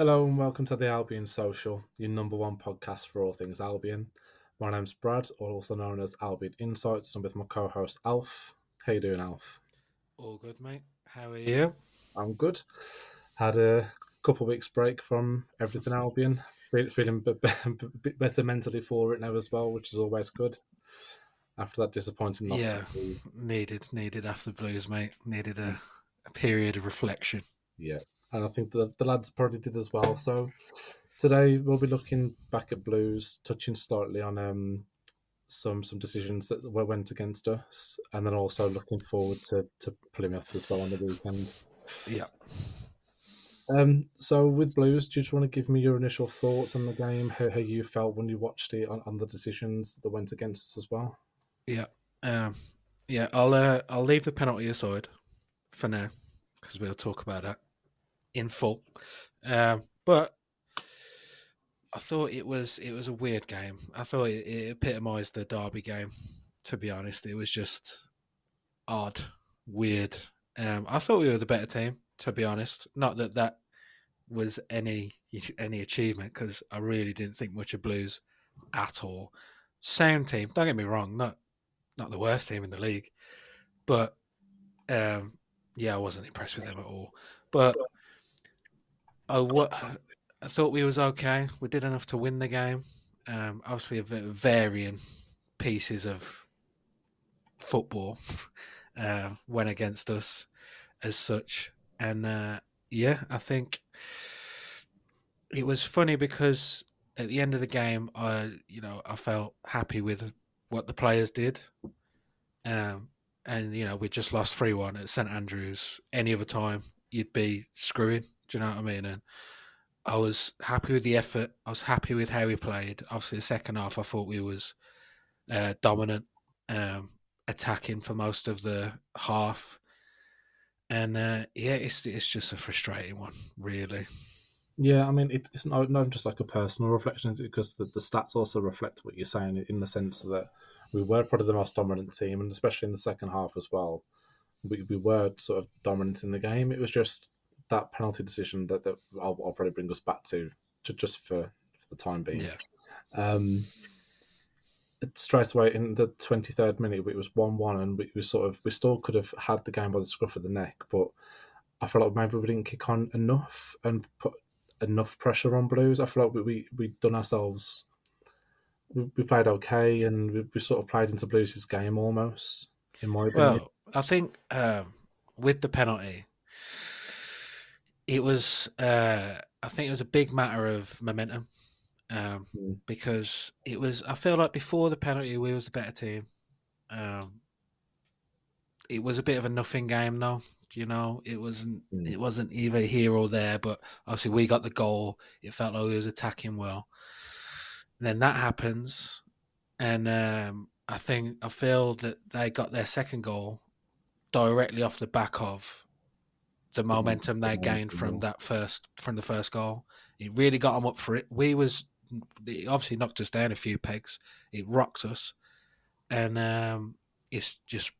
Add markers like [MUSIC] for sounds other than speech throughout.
Hello and welcome to the Albion Social, your number one podcast for all things Albion. My name's Brad, also known as Albion Insights. I'm with my co-host Alf. How you doing, Alf? All good, mate. How are you? I'm good. Had a couple weeks break from everything Albion. Feeling a [LAUGHS] bit better mentally for it now as well, which is always good. After that disappointing loss, yeah, needed, needed after Blues, mate. Needed a, a period of reflection. Yeah, and I think the, the lads probably did as well. So today we'll be looking back at Blues, touching slightly on um, some some decisions that went against us, and then also looking forward to, to Plymouth as well on the weekend. Yeah. Um, so with Blues, do you just want to give me your initial thoughts on the game, how, how you felt when you watched it, on, on the decisions that went against us as well? Yeah, um, yeah. I'll uh, I'll leave the penalty aside for now because we'll talk about that in full. Um, but I thought it was it was a weird game. I thought it, it epitomised the Derby game. To be honest, it was just odd, weird. Um, I thought we were the better team. To be honest, not that that was any [LAUGHS] any achievement because I really didn't think much of Blues at all. Sound team. Don't get me wrong. Not not the worst team in the league, but um, yeah, I wasn't impressed with them at all. But I, what, I thought we was okay. We did enough to win the game. Um, obviously, a varying pieces of football [LAUGHS] uh, went against us as such, and uh, yeah, I think it was funny because at the end of the game, I you know I felt happy with what the players did, um, and you know we just lost three one at St Andrews. Any other time, you'd be screwing. Do you know what I mean? And I was happy with the effort. I was happy with how we played. Obviously, the second half, I thought we was uh, dominant, um, attacking for most of the half. And uh, yeah, it's it's just a frustrating one, really. Yeah, I mean, it, it's not, not just like a personal reflection, because the, the stats also reflect what you're saying in the sense that we were probably the most dominant team, and especially in the second half as well, we, we were sort of dominant in the game. It was just that penalty decision that, that I'll, I'll, probably bring us back to, to just for, for the time being. Yeah. Um, straight away in the 23rd minute, it was 1 1, and we, we sort of, we still could have had the game by the scruff of the neck, but I feel like maybe we didn't kick on enough and put enough pressure on Blues. I feel like we, we, we'd done ourselves, we, we played okay, and we, we, sort of played into Blues' game almost, in my opinion. Well, I think um, with the penalty, it was uh, I think it was a big matter of momentum um, mm. because it was I feel like before the penalty we was the better team. Um, it was a bit of a nothing game though. You know, it wasn't mm. it wasn't either here or there, but obviously we got the goal. It felt like we was attacking well. And then that happens, and um, I think I feel that they got their second goal directly off the back of the momentum they gained from that first from the first goal. It really got them up for it. We was it obviously knocked us down a few pegs. It rocked us, and um, it's just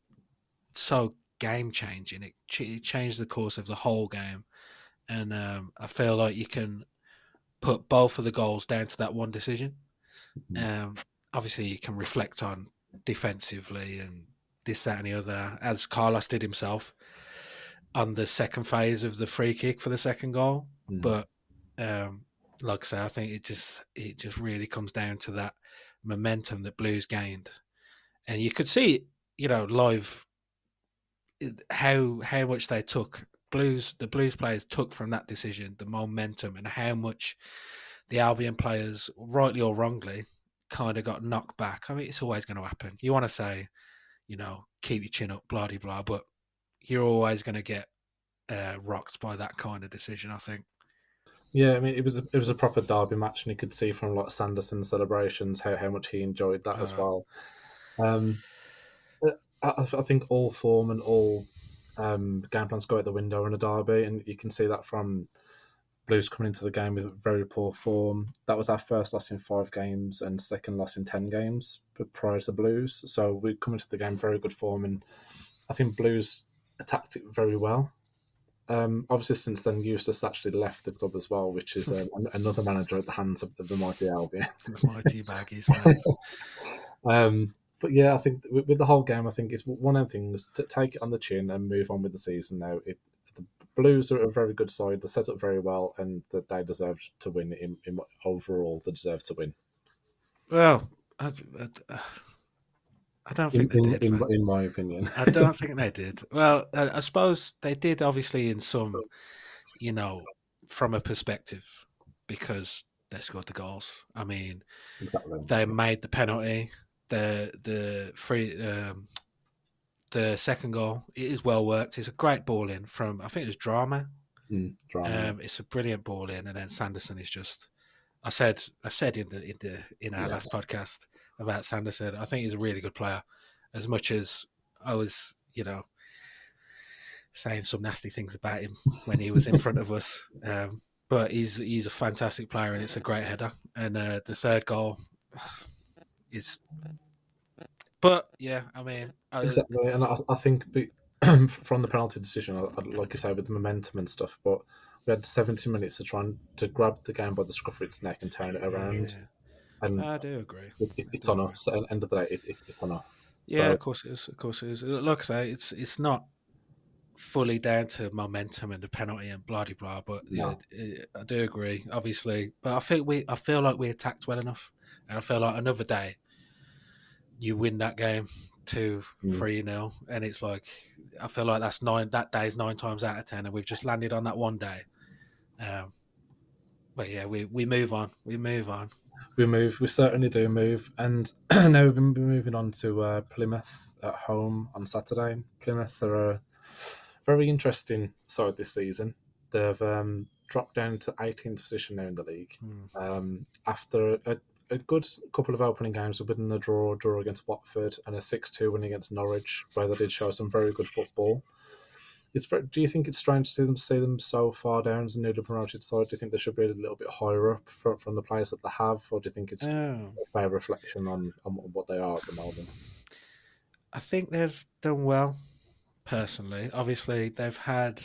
so game changing. It, ch- it, changed the course of the whole game, and um, I feel like you can put both of the goals down to that one decision. Mm-hmm. Um, obviously, you can reflect on defensively and this, that, and the other, as Carlos did himself on the second phase of the free kick for the second goal. Mm. But um, like I say, I think it just it just really comes down to that momentum that Blues gained, and you could see, you know, live how how much they took Blues the Blues players took from that decision, the momentum, and how much the Albion players, rightly or wrongly, kind of got knocked back. I mean, it's always going to happen. You want to say, you know, keep your chin up, blah blah blah, but you're always going to get uh, rocked by that kind of decision. I think. Yeah, I mean, it was a, it was a proper derby match, and you could see from like Sanderson's celebrations how, how much he enjoyed that uh, as well. Um, I, I, think all form and all um, game plans go out the window in a derby, and you can see that from Blues coming into the game with very poor form. That was our first loss in five games and second loss in ten games prior to Blues. So we come into the game very good form, and I think Blues attacked it very well. um, obviously since then Eustace actually left the club as well, which is um, another manager at the hands of the, the mighty Albion. [LAUGHS] the mighty baggies, [LAUGHS] um, but yeah, I think with, with, the whole game, I think it's one of the things to take it on the chin and move on with the season. Now, it, the Blues are a very good side. They set up very well, and that they deserve to win. In, in, overall, they deserve to win. Well, I, I, I don't think in, they did. In, in, my opinion, I don't [LAUGHS] think they did. Well, I, I suppose they did, obviously, in some, you know, from a perspective, because they scored the goals. I mean, exactly. they made the penalty the the free um, the second goal it is well worked. It's a great ball in from I think it was Drama. Mm, Drameh. Um, it's a brilliant ball in, and then Sanderson is just. I said I said in the in the in our yes. last podcast about Sanderson. I think he's a really good player. As much as I was, you know, saying some nasty things about him when he was in front of us. [LAUGHS] Um, but he's he's a fantastic player and it's a great header. And uh, the third goal, [SIGHS] is. But yeah, I mean, I, exactly, and I, I think [CLEARS THROAT] from the penalty decision, like I say, with the momentum and stuff, but we had 70 minutes to try and to grab the game by the scruff of its neck and turn it around. Yeah. And I do agree. It, it, it's on us. At the end of the day, it, it's on us. Yeah, so, of course it is. Of course it is. Like I say, it's it's not fully down to momentum and the penalty and blah blah blah. But no. yeah, I do agree, obviously. But I think we, I feel like we attacked well enough, and I feel like another day you win that game two, mm. three nil, and it's like I feel like that's nine. That day is nine times out of ten, and we've just landed on that one day. Um, but yeah, we we move on. We move on. We move. We certainly do move. And [CLEARS THROAT] now we've been moving on to uh, Plymouth at home on Saturday. Plymouth are a very interesting side this season. They've um, dropped down to 18th position now in the league mm. um, after a, a good couple of opening games within a draw, draw against Watford, and a six-two win against Norwich, where they did show some very good football. It's very, do you think it's strange to see them see them so far down as a newly promoted side? Do you think they should be a little bit higher up from, from the players that they have, or do you think it's oh. a fair reflection on, on what they are at the moment? I think they've done well, personally. Obviously, they've had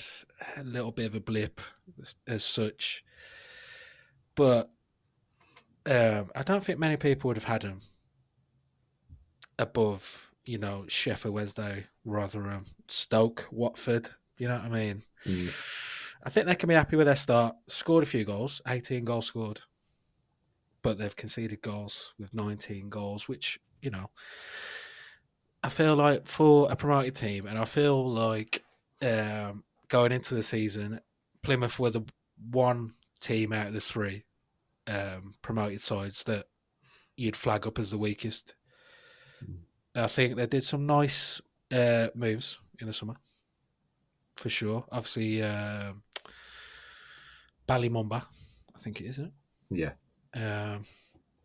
a little bit of a blip as, as such, but um, I don't think many people would have had them above, you know, Sheffield Wednesday, Rotherham, Stoke, Watford. You know what I mean? Mm. I think they can be happy with their start. Scored a few goals, 18 goals scored, but they've conceded goals with 19 goals, which, you know, I feel like for a promoted team, and I feel like um, going into the season, Plymouth were the one team out of the three um, promoted sides that you'd flag up as the weakest. Mm. I think they did some nice uh, moves in the summer, for sure. Obviously, uh, Bali Mumba, I think it is, isn't it? Yeah. Um,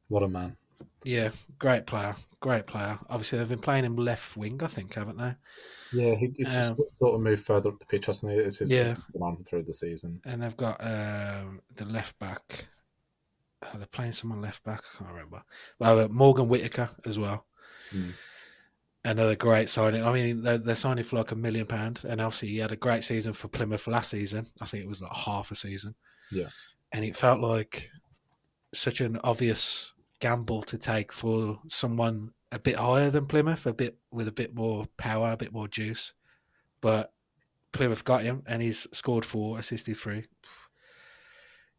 what a man. Yeah, great player, great player. Obviously, they've been playing him left wing, I think, haven't they? Yeah, he, it's um, sort of moved further up the pitch, hasn't he? It's his yeah. on through the season. And they've got um, the left back oh, they're playing someone left back. I can't remember. Well, uh, Morgan Whittaker as well. Mm. Another great signing. I mean, they're, they're, signing for like a million pound, and obviously he had a great season for Plymouth last season. I think it was like half a season. Yeah, and it felt like such an obvious gamble to take for someone a bit higher than Plymouth, a bit with a bit more power, a bit more juice. But Plymouth got him, and he's scored four, assisted three.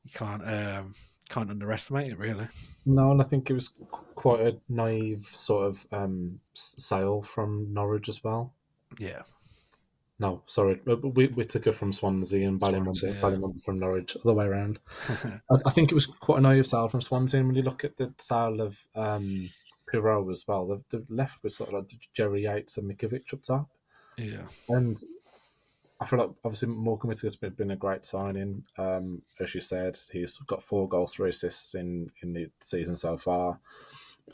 You can't um, can't underestimate it, really. No, and I think it was quite a naive sort of um, sale from Norwich as well. Yeah. No, sorry, we took Whittaker from Swansea and Bali Mumba yeah. from Norwich, other way around. [LAUGHS] I, I, think it was quite a naive sale from Swansea. And when you look at the sale of um, Piroe as well, they've, they've left with sort of like Jerry Yates and Mikovic up top. Yeah, and I feel like obviously Morgan Whittaker's been, been a great signing. Um, as you said, he's got four goals, three assists in, in the season so far.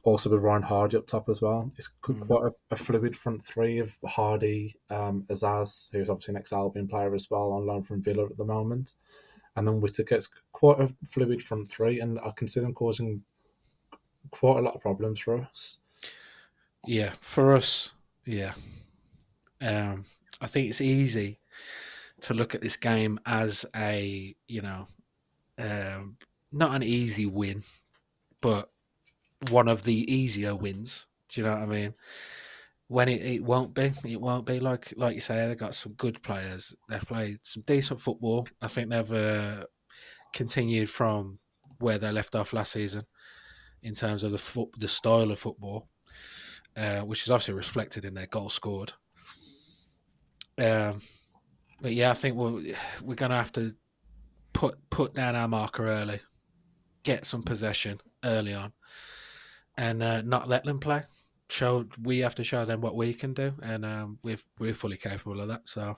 Also with Ryan Hardie up top as well. It's mm. quite a, a, fluid front three of Hardie, um, Azaz, who's obviously an ex-Albion player as well, on loan from Villa at the moment. And then Whittaker. It's quite a fluid front three, and I can see them causing quite a lot of problems for us. Yeah, for us, yeah. Um, I think it's easy to look at this game as a you know um, not an easy win, but one of the easier wins. Do you know what I mean? When it, it won't be, it won't be like like you say. They've got some good players. They've played some decent football. I think they've uh, continued from where they left off last season in terms of the foot, the style of football, uh, which is obviously reflected in their goal scored. Um, but yeah, I think we're we're gonna have to put put down our marker early, get some possession early on, and uh, not let them play. Show we have to show them what we can do, and um, we're we're fully capable of that. So,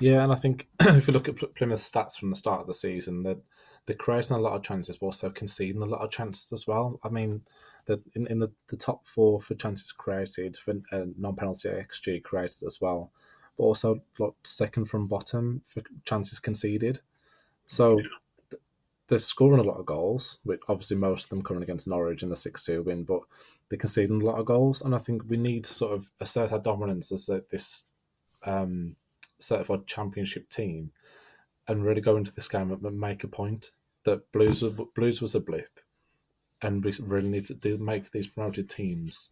yeah, and I think [CLEARS THROAT] if you look at Plymouth's stats from the start of the season, that they're creating a lot of chances, but also conceding a lot of chances as well. I mean, the, in, in the, the top four for chances created, for uh, non penalty XG created as well, but also like, second from bottom for chances conceded. So yeah. they're scoring a lot of goals, which obviously most of them coming against Norwich in the 6 2 win, but they're conceding a lot of goals. And I think we need to sort of assert our dominance as a, this um, certified championship team and really go into this game and make a point that Blues was, Blues was a blip, and we really need to make these promoted teams.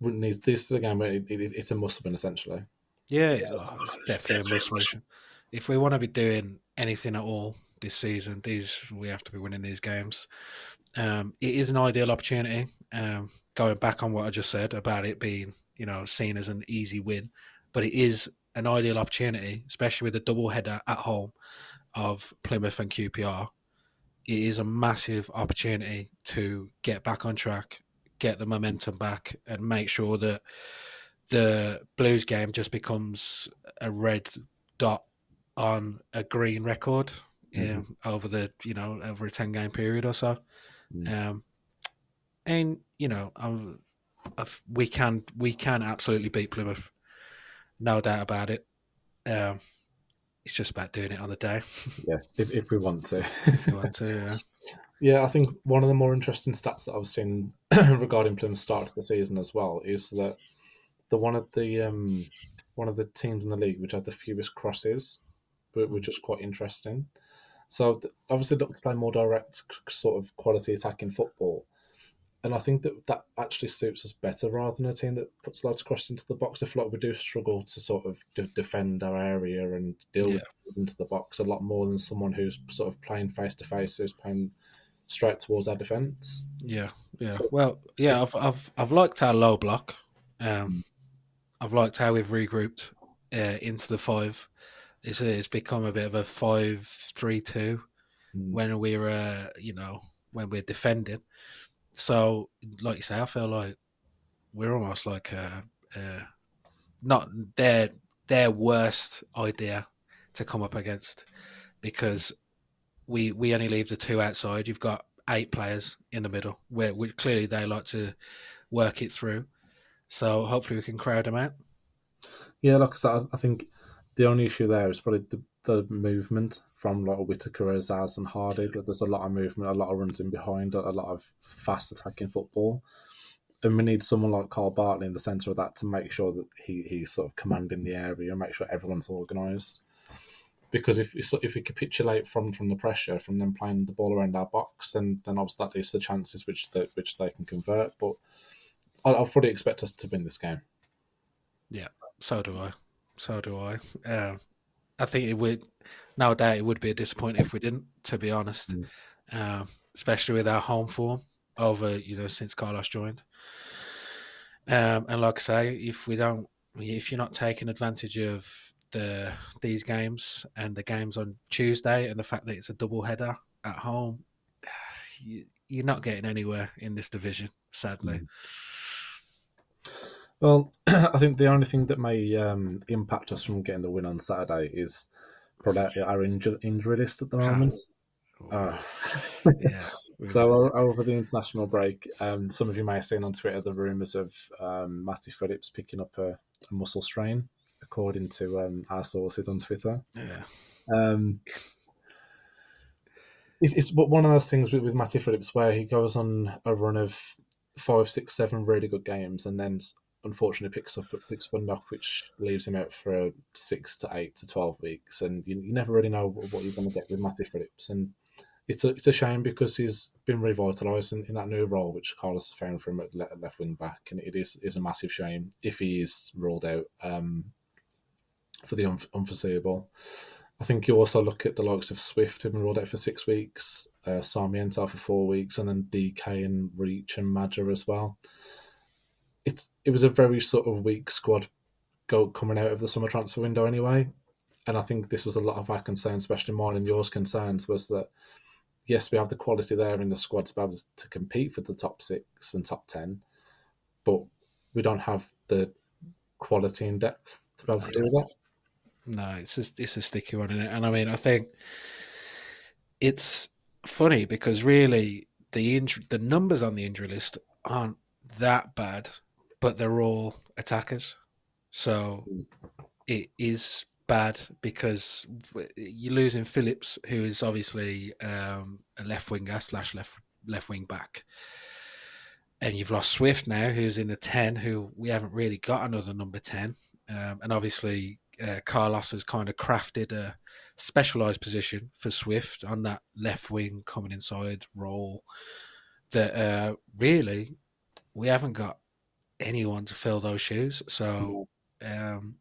Need, this is a game where it, it, it's a must win essentially. Yeah, it's, it's definitely a win. If we want to be doing anything at all this season, these we have to be winning these games. Um, it is an ideal opportunity. Um, going back on what I just said about it being, you know, seen as an easy win, but it is an ideal opportunity, especially with a double header at home of Plymouth and QPR. It is a massive opportunity to get back on track, get the momentum back, and make sure that the Blues game just becomes a red dot on a green record mm-hmm. um, over the you know over a ten game period or so. Mm. Um, and you know, um, we can we can absolutely beat Plymouth, no doubt about it. Um, it's just about doing it on the day. [LAUGHS] yeah, if, if we want to. if we want to, yeah. [LAUGHS] Yeah, I think one of the more interesting stats that I've seen [CLEARS THROAT] regarding Plymouth's start to the season as well is that the one of the um, one of the teams in the league which had the fewest crosses which was quite interesting. So obviously, look to play more direct, sort of quality attacking football, and I think that that actually suits us better rather than a team that puts loads of crosses into the box. I feel like we do struggle to sort of de- defend our area and deal yeah. into the box a lot more than someone who's sort of playing face to face, who's playing straight towards our defence. Yeah, yeah. So, well, yeah, I've I've I've liked our low block. Um, hmm. I've liked how we've regrouped uh, into the five it's it's become a bit of a five three two mm. when we're uh, you know when we're defending. So, like you say, I feel like we're almost like a, a, not their their worst idea to come up against because we we only leave the two outside. You've got eight players in the middle where, where clearly they like to work it through. So hopefully we can crowd them out. Yeah, like I said, I think the only issue there is probably the, the movement from like Whittaker, Azaz, and Hardie. That there's a lot of movement, a lot of runs in behind, a lot of fast attacking football. And we need someone like Kyle Bartley in the centre of that to make sure that he, he's sort of commanding the area and make sure everyone's organised. Because if if we capitulate from, from the pressure, from them playing the ball around our box, then then obviously that leads to the chances which they, which they can convert. But I, I fully expect us to win this game. Yeah, so do I. So do I. Um, I think it would, no doubt, it would be a disappointment if we didn't. To be honest, mm. um, especially with our home form over, you know, since Carlos joined. Um, and like I say, if we don't, if you're not taking advantage of the these games and the games on Tuesday and the fact that it's a double header at home, [SIGHS] you, are not getting anywhere in this division, sadly. Mm. Well, [CLEARS THROAT] I think the only thing that may um, impact us from getting the win on Saturday is probably our injury, injury list at the moment. Uh, [LAUGHS] yeah, so over the international break, um, some of you may have seen on Twitter the rumours of um, Matty Phillips picking up a, a muscle strain, according to um, our sources on Twitter. Yeah. Um, it's, it's one of those things with, with Matty Phillips where he goes on a run of five, six, seven really good games, and then unfortunately picks up picks a knock, which leaves him out for six to eight to twelve weeks, and you, you never really know what you're going to get with Matty Phillips. And it's a it's a shame because he's been revitalised in, in, that new role which Carlos found for him at left wing back, and it is is a massive shame if he is ruled out um, for the unforeseeable. I think you also look at the likes of Swift, who've been ruled out for six weeks, uh, Sarmiento for four weeks, and then DK and Reach and Maja as well. It's it was a very sort of weak squad go coming out of the summer transfer window anyway, and I think this was a lot of our concerns, especially mine and yours concerns, was that yes, we have the quality there in the squad to be able to compete for the top six and top ten, but we don't have the quality and depth to be able to do that. No, it's a, it's a sticky one, it? And I mean, I think it's funny because really the injury, the numbers on the injury list aren't that bad, but they're all attackers. So it is bad because you're losing Phillips, who is obviously um, a left winger slash left left wing back, and you've lost Swift now, who's in the ten, who we haven't really got another number ten, um, and obviously uh, Carlos has kind of crafted a specialized position for Swift on that left wing coming inside role that uh, really we haven't got anyone to fill those shoes. So, um,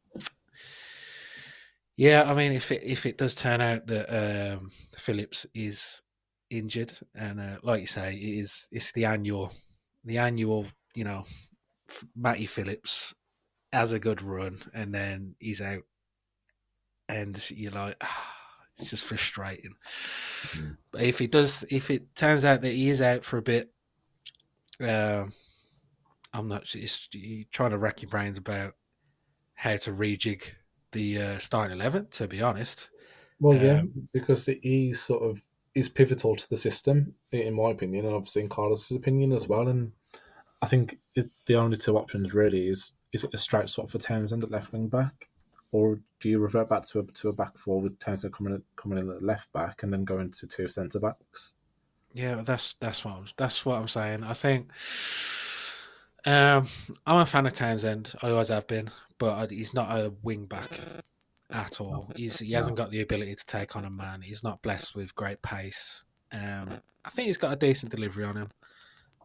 yeah, I mean, if it if it does turn out that um, Phillips is injured, and uh, like you say, it is it's the annual the annual you know Matty Phillips has a good run and then he's out, and you're like, ah, it's just frustrating. Mm-hmm. But if it does, if it turns out that he is out for a bit, uh, I'm not just trying to rack your brains about how to rejig the uh, starting eleven. To be honest, well, yeah, um, because he sort of is pivotal to the system, in my opinion, and obviously in Carlos's opinion as well. And I think it, the only two options really is is it a straight swap for Townsend at left wing back, or do you revert back to a to a back four with Townsend coming coming in at left back and then going to two centre backs? Yeah, that's that's what I'm, that's what I'm saying. I think um, I'm a fan of Townsend. I always have been, but he's not a wing back at all. He's he hasn't got the ability to take on a man. He's not blessed with great pace. Um, I think he's got a decent delivery on him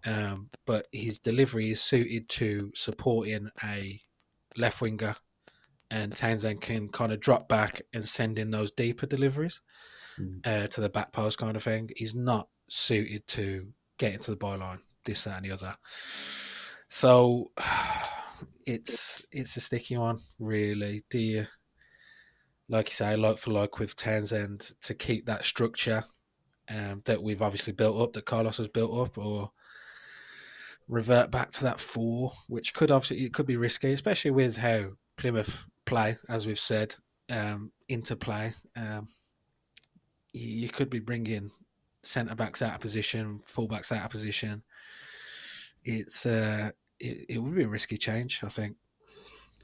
um, but his delivery is suited to supporting a left winger, and Townsend can kind of drop back and send in those deeper deliveries mm. uh, to the back post kind of thing. He's not suited to get into the byline, this, that, and the other. So [SIGHS] it's it's a sticky one, really. Do you, like you say, like for like with Townsend, to keep that structure um, that we've obviously built up, that Carlos has built up, or revert back to that four, which could obviously it could be risky, especially with how Plymouth play, as we've said, um, into play. Um, you, could be bringing centre backs out of position, full backs out of position. It's uh, it, it would be a risky change, I think.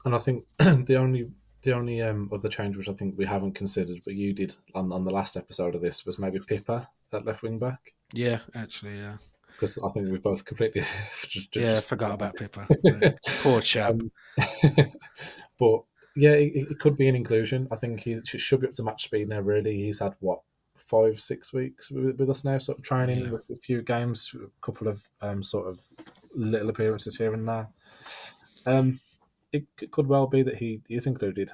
And I think [CLEARS THROAT] the only the only um, other change which I think we haven't considered, but you did on, on the last episode of this, was maybe Pipa at left wing back. Yeah, actually, yeah because I think we both completely [LAUGHS] just, yeah forgot about Pipa. [LAUGHS] Poor chap. Um, [LAUGHS] but yeah, it, it, could be an inclusion. I think he should be up to match speed now. Really, he's had what five, six weeks with, with us now, sort of training yeah. with a few games, a couple of um, sort of little appearances here and there. Um, it could well be that he is included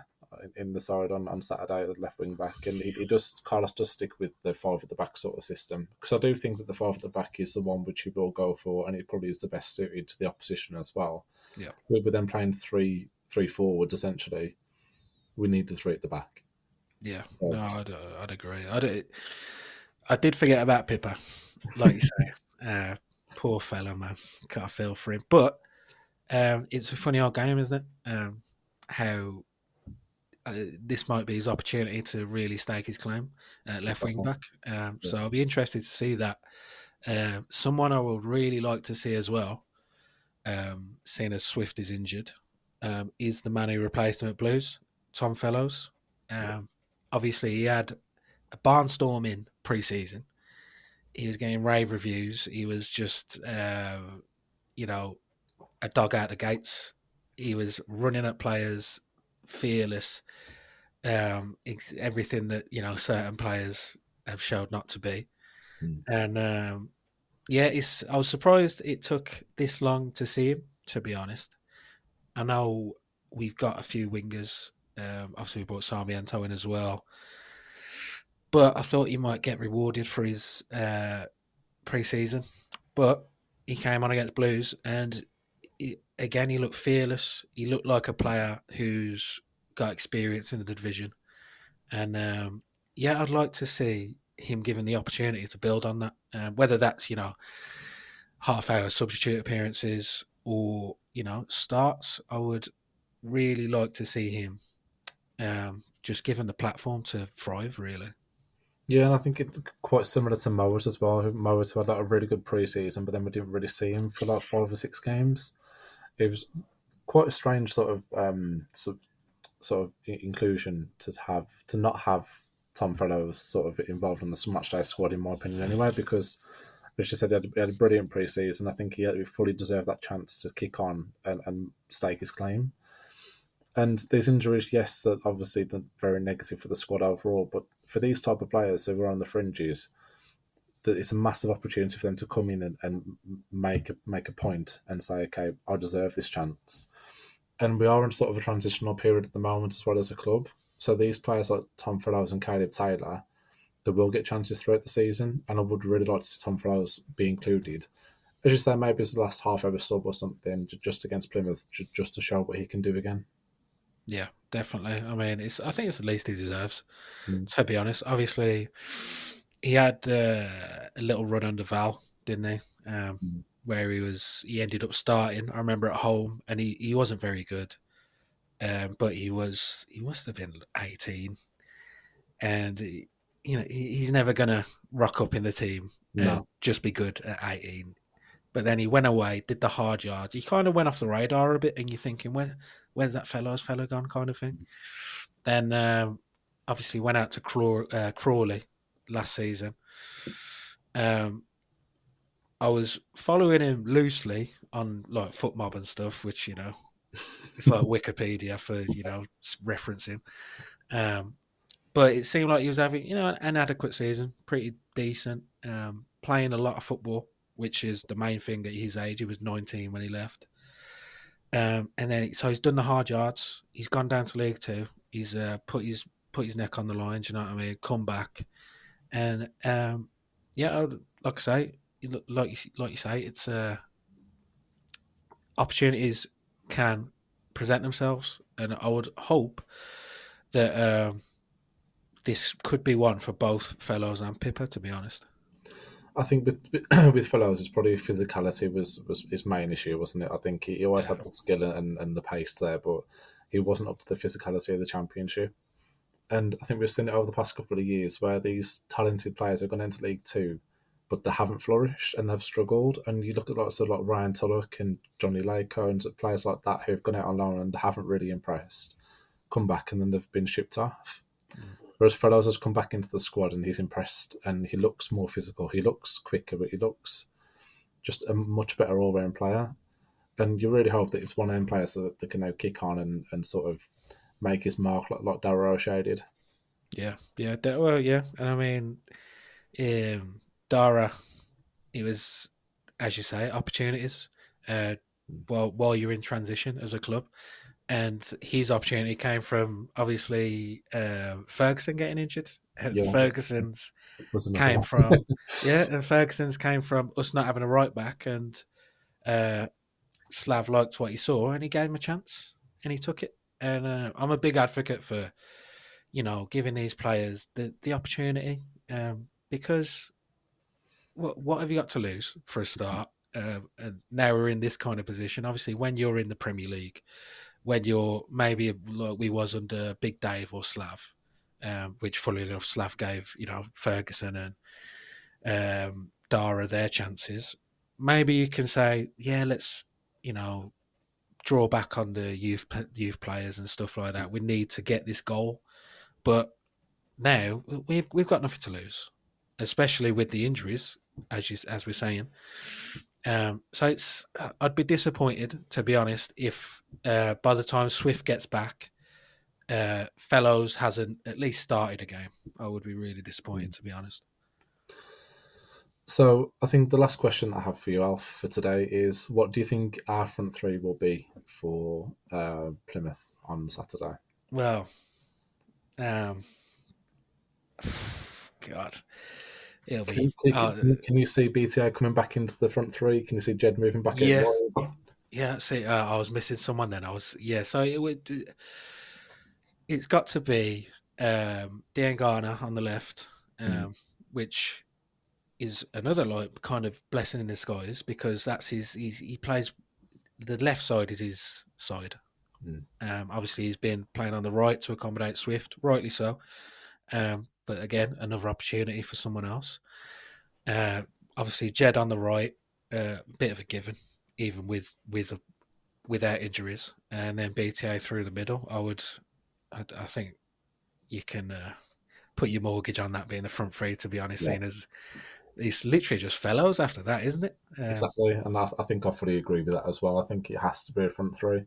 in the side on, on Saturday at left wing back, and he, he does Carlos does stick with the five at the back sort of system because I do think that the five at the back is the one which he will go for, and it probably is the best suited to the opposition as well. Yeah, we're then playing three three forwards essentially. We need the three at the back. Yeah, no, I'd, I'd agree. I'd, I did forget about Pipa, like you say. [LAUGHS] Uh, poor fella, man. Can't feel for him, but um, it's a funny old game, isn't it? Um, how uh, this might be his opportunity to really stake his claim at left wing back. Um, yeah. So I'll be interested to see that. Uh, someone I would really like to see as well, um, seeing as Swift is injured, um, is the man who replaced him at Blues, Tom Fellows. Yeah. Um, obviously, he had a barnstorm in pre-season. He was getting rave reviews. He was just, uh, you know, a dog out the gates he was running at players, fearless, um, everything that you know certain players have showed not to be. Mm. And um, yeah, it's. I was surprised it took this long to see him. To be honest, I know we've got a few wingers. Um, obviously, we brought Sarmiento in as well, but I thought he might get rewarded for his uh, pre-season. But he came on against Blues, and he, again, he looked fearless. He looked like a player who's got experience in the division, and um, yeah, I'd like to see him given the opportunity to build on that. Uh, whether that's you know half hour substitute appearances or you know starts, I would really like to see him um, just given the platform to thrive. Really. Yeah, and I think it's quite similar to Mowatt as well. Mowatt had like a really good preseason, but then we didn't really see him for like five or six games. It was quite a strange sort of um, sort of inclusion to have to not have Tom Fellows sort of involved in the matchday squad, in my opinion, anyway, because Richard said he had, he had a brilliant preseason. I think he, he fully deserved that chance to kick on and, and stake his claim. And these injuries, yes, that obviously they're very negative for the squad overall, but for these type of players who are on the fringes, that it's a massive opportunity for them to come in and, and make a, make a point and say, okay, I deserve this chance. And we are in sort of a transitional period at the moment as well as a club. So these players like Tom Fellows and Caleb Taylor, they will get chances throughout the season, and I would really like to see Tom Fellows be included. As you say, maybe it's the last half ever sub or something, just against Plymouth, just to show what he can do again. Yeah, definitely. I mean, it's I think it's the least he deserves. Mm. To be honest, obviously, he had uh, a little run under Val, didn't he? Um, mm. Where he was, he ended up starting. I remember at home, and he, he wasn't very good um, but he was he must have been 18 and he, you know he, he's never gonna rock up in the team and no. just be good at 18 but then he went away did the hard yards he kind of went off the radar a bit and you're thinking where where's that fellow's fellow gone kind of thing then um, obviously went out to Craw- uh, Crawley last season um, I was following him loosely on like FotMob and stuff, which you know it's like [LAUGHS] Wikipedia for you know referencing. Um, but it seemed like he was having you know an adequate season, pretty decent, um, playing a lot of football, which is the main thing at his age. He was 19 when he left. Um, and then so he's done the hard yards. He's gone down to League Two. He's uh, put his put his neck on the line. you know what I mean? Come back, and um, yeah, like I say, like you, like you say, it's uh, opportunities can present themselves, and I would hope that um, this could be one for both Fellows and Pipa. To be honest, I think with [CLEARS THROAT] with Fellows, it's probably physicality was was his main issue, wasn't it? I think he, always yeah. had the skill and, and the pace there, but he wasn't up to the physicality of the championship. And I think we've seen it over the past couple of years where these talented players have gone into League Two but they haven't flourished and they've struggled. And you look at lots of like Rayhaan Tulloch and Johnny Lako and players like that who've gone out on loan and haven't really impressed, come back and then they've been shipped off. Mm. Whereas Fellows has come back into the squad and he's impressed and he looks more physical. He looks quicker, but he looks just a much better all round player. And you really hope that it's one end player so that they can now kick on and, and sort of make his mark like, like O'Shea did. Yeah, yeah, that well, yeah. And I mean, um, Dara, it was, as you say, opportunities. Uh, while while you're in transition as a club, and his opportunity came from obviously uh, Ferguson getting injured. And yeah, Ferguson's came from [LAUGHS] yeah, and Ferguson's came from us not having a right back, and uh, Slav liked what he saw, and he gave him a chance, and he took it. And uh, I'm a big advocate for, you know, giving these players the the opportunity um, because what what have you got to lose for a start? Uh, and now we're in this kind of position. Obviously, when you're in the Premier League, when you're maybe like we was under Big Dave or Slav, um, which funnily enough Slav gave you know Ferguson and um, Dara their chances. Maybe you can say, yeah, let's you know draw back on the youth youth players and stuff like that. We need to get this goal, but now we've we've got nothing to lose, especially with the injuries as you as we're saying. Um, so it's I'd be disappointed to be honest if uh, by the time Swift gets back, uh, Fellows hasn't at least started a game. I would be really disappointed to be honest. So I think the last question I have for you, Alf, for today is: What do you think our front three will be for uh, Plymouth on Saturday? Well, um, [SIGHS] God, it'll Can you, can, uh, can, can you see BTA coming back into the front three? Can you see Jed moving back? in Yeah. Yeah, see, uh, I was missing someone then. I was, yeah, so it would, it's got to be um, Diangana on the left, um, Mm. which is another like kind of blessing in disguise because that's his. He's, he plays the left side is his side. Mm. Um, obviously, he's been playing on the right to accommodate Swift, rightly so. Um, but again, another opportunity for someone else. Uh, obviously, Jed on the right, uh, bit of a given, even with with without injuries, and then BTA through the middle. I would, I, I think, you can uh, put your mortgage on that being the front three. To be honest, Yeah. seeing as it's literally just fellows after that, isn't it? Um, Exactly, and I, I think I fully agree with that as well. I think it has to be a front three.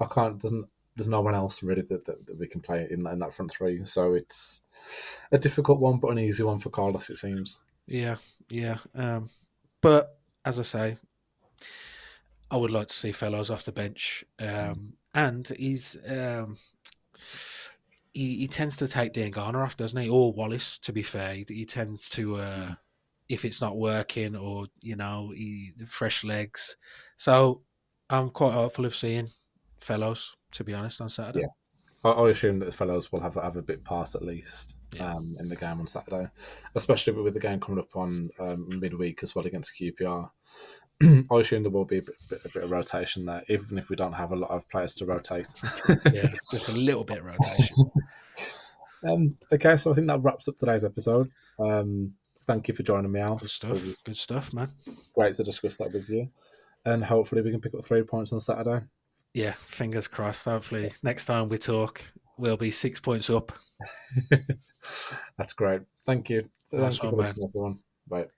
I can't. Doesn't. There's no one else really that, that, that we can play in, in that front three. So it's a difficult one, but an easy one for Carlos. It seems. Yeah, yeah. Um, but as I say, I would like to see fellows off the bench. Um, and he's um, he, he tends to take Diangana off, doesn't he? Or Wallace, to be fair. He, he tends to uh, if it's not working or you know he, fresh legs. So I'm quite hopeful of seeing fellows. To be honest, on Saturday. Yeah. I, assume that the fellows will have have a bit part at least Yeah. um, in the game on Saturday, especially with the game coming up on um, midweek as well against QPR. [CLEARS THROAT] I assume there will be a bit, bit, a bit of rotation there, even if we don't have a lot of players to rotate. [LAUGHS] Yeah, just a little bit of rotation. [LAUGHS] um, okay, so I think that wraps up today's episode. Um, thank you for joining me, Alf. Good stuff. Good stuff, man. great to discuss that with you, and hopefully we can pick up three points on Saturday. Yeah, fingers crossed. Hopefully, next time we talk, we'll be six points up. [LAUGHS] That's great. Thank you. Nice Thank you one, for listening, everyone. Bye.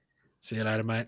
See you later, mate.